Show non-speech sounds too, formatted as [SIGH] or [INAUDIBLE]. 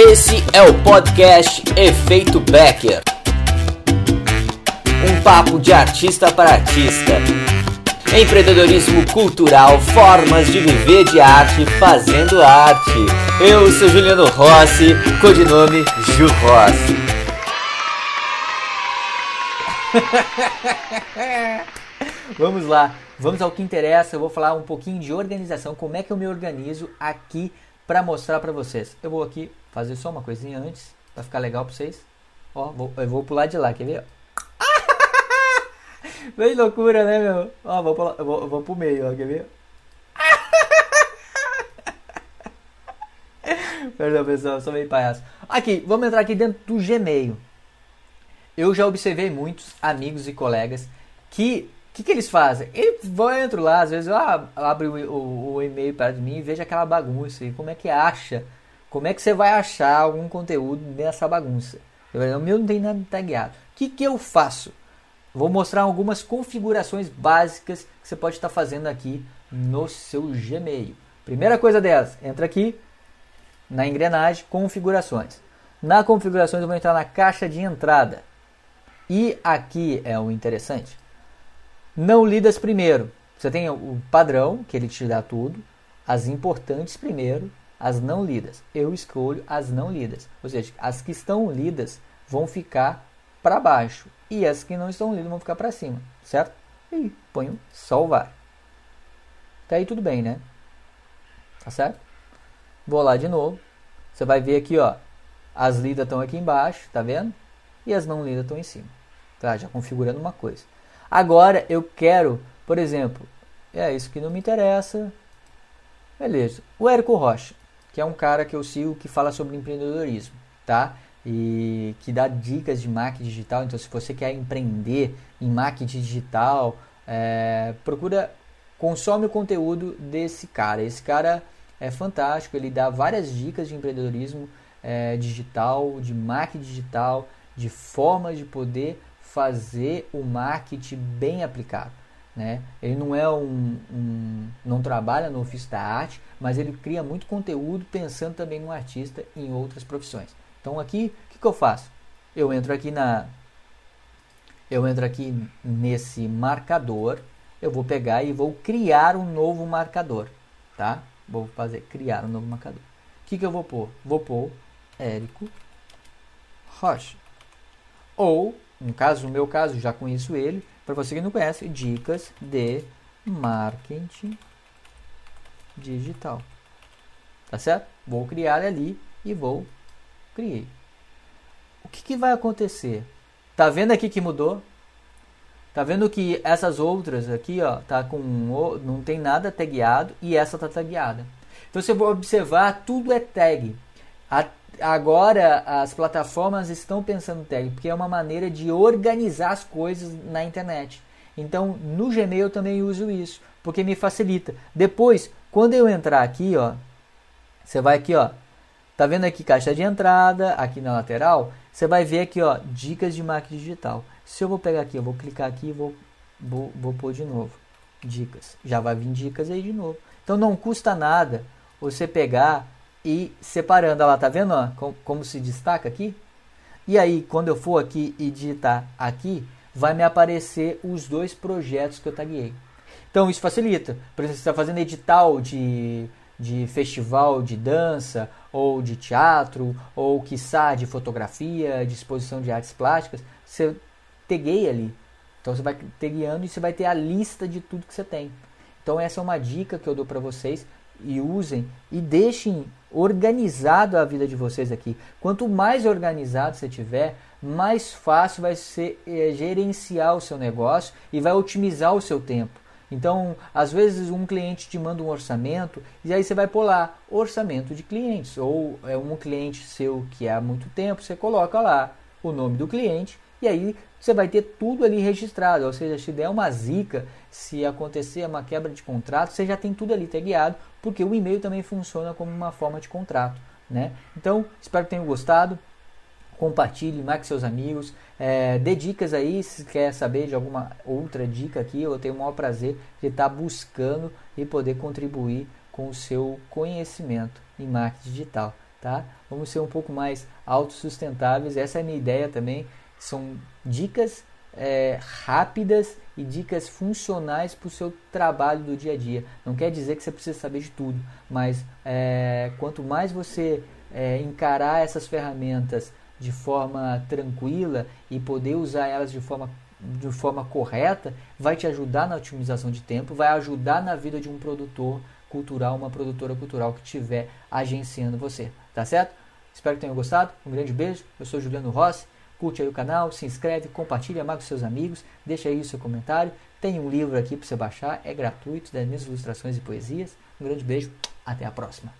Esse é o podcast Efeito Becker. Um papo de artista para artista. Empreendedorismo cultural, formas de viver de arte fazendo arte. Eu sou Juliano Rossi, codinome Ju Rossi. [LAUGHS] Vamos lá, vamos ao que interessa. Eu vou falar um pouquinho de organização, como é que eu me organizo aqui para mostrar para vocês. Eu vou aqui fazer só uma coisinha antes, para ficar legal para vocês. Ó, vou, eu vou pular de lá, quer ver? [LAUGHS] Bem loucura, né, meu? Ó, vou, pular, vou, vou pro meio, ó, quer ver? [LAUGHS] Perdão, pessoal, sou meio palhaço. Aqui, vamos entrar aqui dentro do Gmail. Eu já observei muitos amigos e colegas que que, que eles fazem? Vão, entro lá, às vezes eu abro o, o, o e-mail para mim e vejo aquela bagunça. E como é que acha? Como é que você vai achar algum conteúdo nessa bagunça? O meu não tem nada tagueado. O que, que eu faço? Vou mostrar algumas configurações básicas que você pode estar fazendo aqui no seu Gmail. Primeira coisa delas, entra aqui na engrenagem configurações. Na configurações eu vou entrar na caixa de entrada. E aqui é o interessante não lidas primeiro. Você tem o padrão, que ele te dá tudo, as importantes primeiro, as não lidas. Eu escolho as não lidas. Ou seja, as que estão lidas vão ficar para baixo e as que não estão lidas vão ficar para cima, certo? E ponho salvar. Até aí tudo bem, né? Tá certo? Vou lá de novo. Você vai ver aqui, ó, as lidas estão aqui embaixo, tá vendo? E as não lidas estão em cima. Tá? Já configurando uma coisa. Agora eu quero, por exemplo, é isso que não me interessa. Beleza. O Érico Rocha, que é um cara que eu sigo que fala sobre empreendedorismo, tá? E que dá dicas de marketing digital. Então, se você quer empreender em marketing digital, é, procura, consome o conteúdo desse cara. Esse cara é fantástico. Ele dá várias dicas de empreendedorismo é, digital, de marketing digital, de formas de poder fazer o marketing bem aplicado. Né? Ele não é um, um, não trabalha no ofício da arte, mas ele cria muito conteúdo pensando também no artista em outras profissões. Então aqui, o que, que eu faço? Eu entro aqui na eu entro aqui nesse marcador, eu vou pegar e vou criar um novo marcador, tá? Vou fazer criar um novo marcador. O que, que eu vou pôr? Vou pôr Érico Rocha. Ou no caso, no meu caso, já conheço ele. Para você que não conhece, dicas de marketing digital. Tá certo? Vou criar ali e vou criei. O que, que vai acontecer? Tá vendo aqui que mudou? Tá vendo que essas outras aqui, ó, tá com não tem nada tagueado e essa tá tagueada. Então você vai observar, tudo é tag. A agora as plataformas estão pensando em tag, porque é uma maneira de organizar as coisas na internet. Então, no Gmail eu também uso isso, porque me facilita. Depois, quando eu entrar aqui, ó, você vai aqui, ó, tá vendo aqui caixa de entrada, aqui na lateral, você vai ver aqui, ó, dicas de marketing digital. Se eu vou pegar aqui, eu vou clicar aqui e vou, vou, vou pôr de novo, dicas. Já vai vir dicas aí de novo. Então, não custa nada você pegar e separando. Olha lá, tá vendo ó, como, como se destaca aqui? E aí, quando eu for aqui e digitar aqui, vai me aparecer os dois projetos que eu taguei. Então isso facilita. Por exemplo, você está fazendo edital de, de festival de dança, ou de teatro, ou quiçá de fotografia, de exposição de artes plásticas, você taguei ali. Então você vai tagueando e você vai ter a lista de tudo que você tem. Então essa é uma dica que eu dou para vocês e usem e deixem organizado a vida de vocês aqui. Quanto mais organizado você tiver, mais fácil vai ser é, gerenciar o seu negócio e vai otimizar o seu tempo. Então, às vezes um cliente te manda um orçamento e aí você vai lá orçamento de clientes ou é um cliente seu que há muito tempo, você coloca lá o nome do cliente e aí você vai ter tudo ali registrado. Ou seja, se der uma zica, se acontecer uma quebra de contrato, você já tem tudo ali tagueado, porque o e-mail também funciona como uma forma de contrato. Né? Então, espero que tenham gostado. Compartilhe, marque seus amigos, é, dê dicas aí se quer saber de alguma outra dica aqui. Eu tenho o maior prazer de estar buscando e poder contribuir com o seu conhecimento em marketing digital. tá? Vamos ser um pouco mais autossustentáveis. Essa é a minha ideia também. São dicas é, rápidas e dicas funcionais para o seu trabalho do dia a dia. Não quer dizer que você precisa saber de tudo, mas é, quanto mais você é, encarar essas ferramentas de forma tranquila e poder usar elas de forma, de forma correta, vai te ajudar na otimização de tempo, vai ajudar na vida de um produtor cultural, uma produtora cultural que estiver agenciando você. Tá certo? Espero que tenham gostado. Um grande beijo. Eu sou Juliano Rossi. Curte aí o canal, se inscreve, compartilha mais com seus amigos, deixa aí o seu comentário. Tem um livro aqui para você baixar, é gratuito, das minhas ilustrações e poesias. Um grande beijo, até a próxima.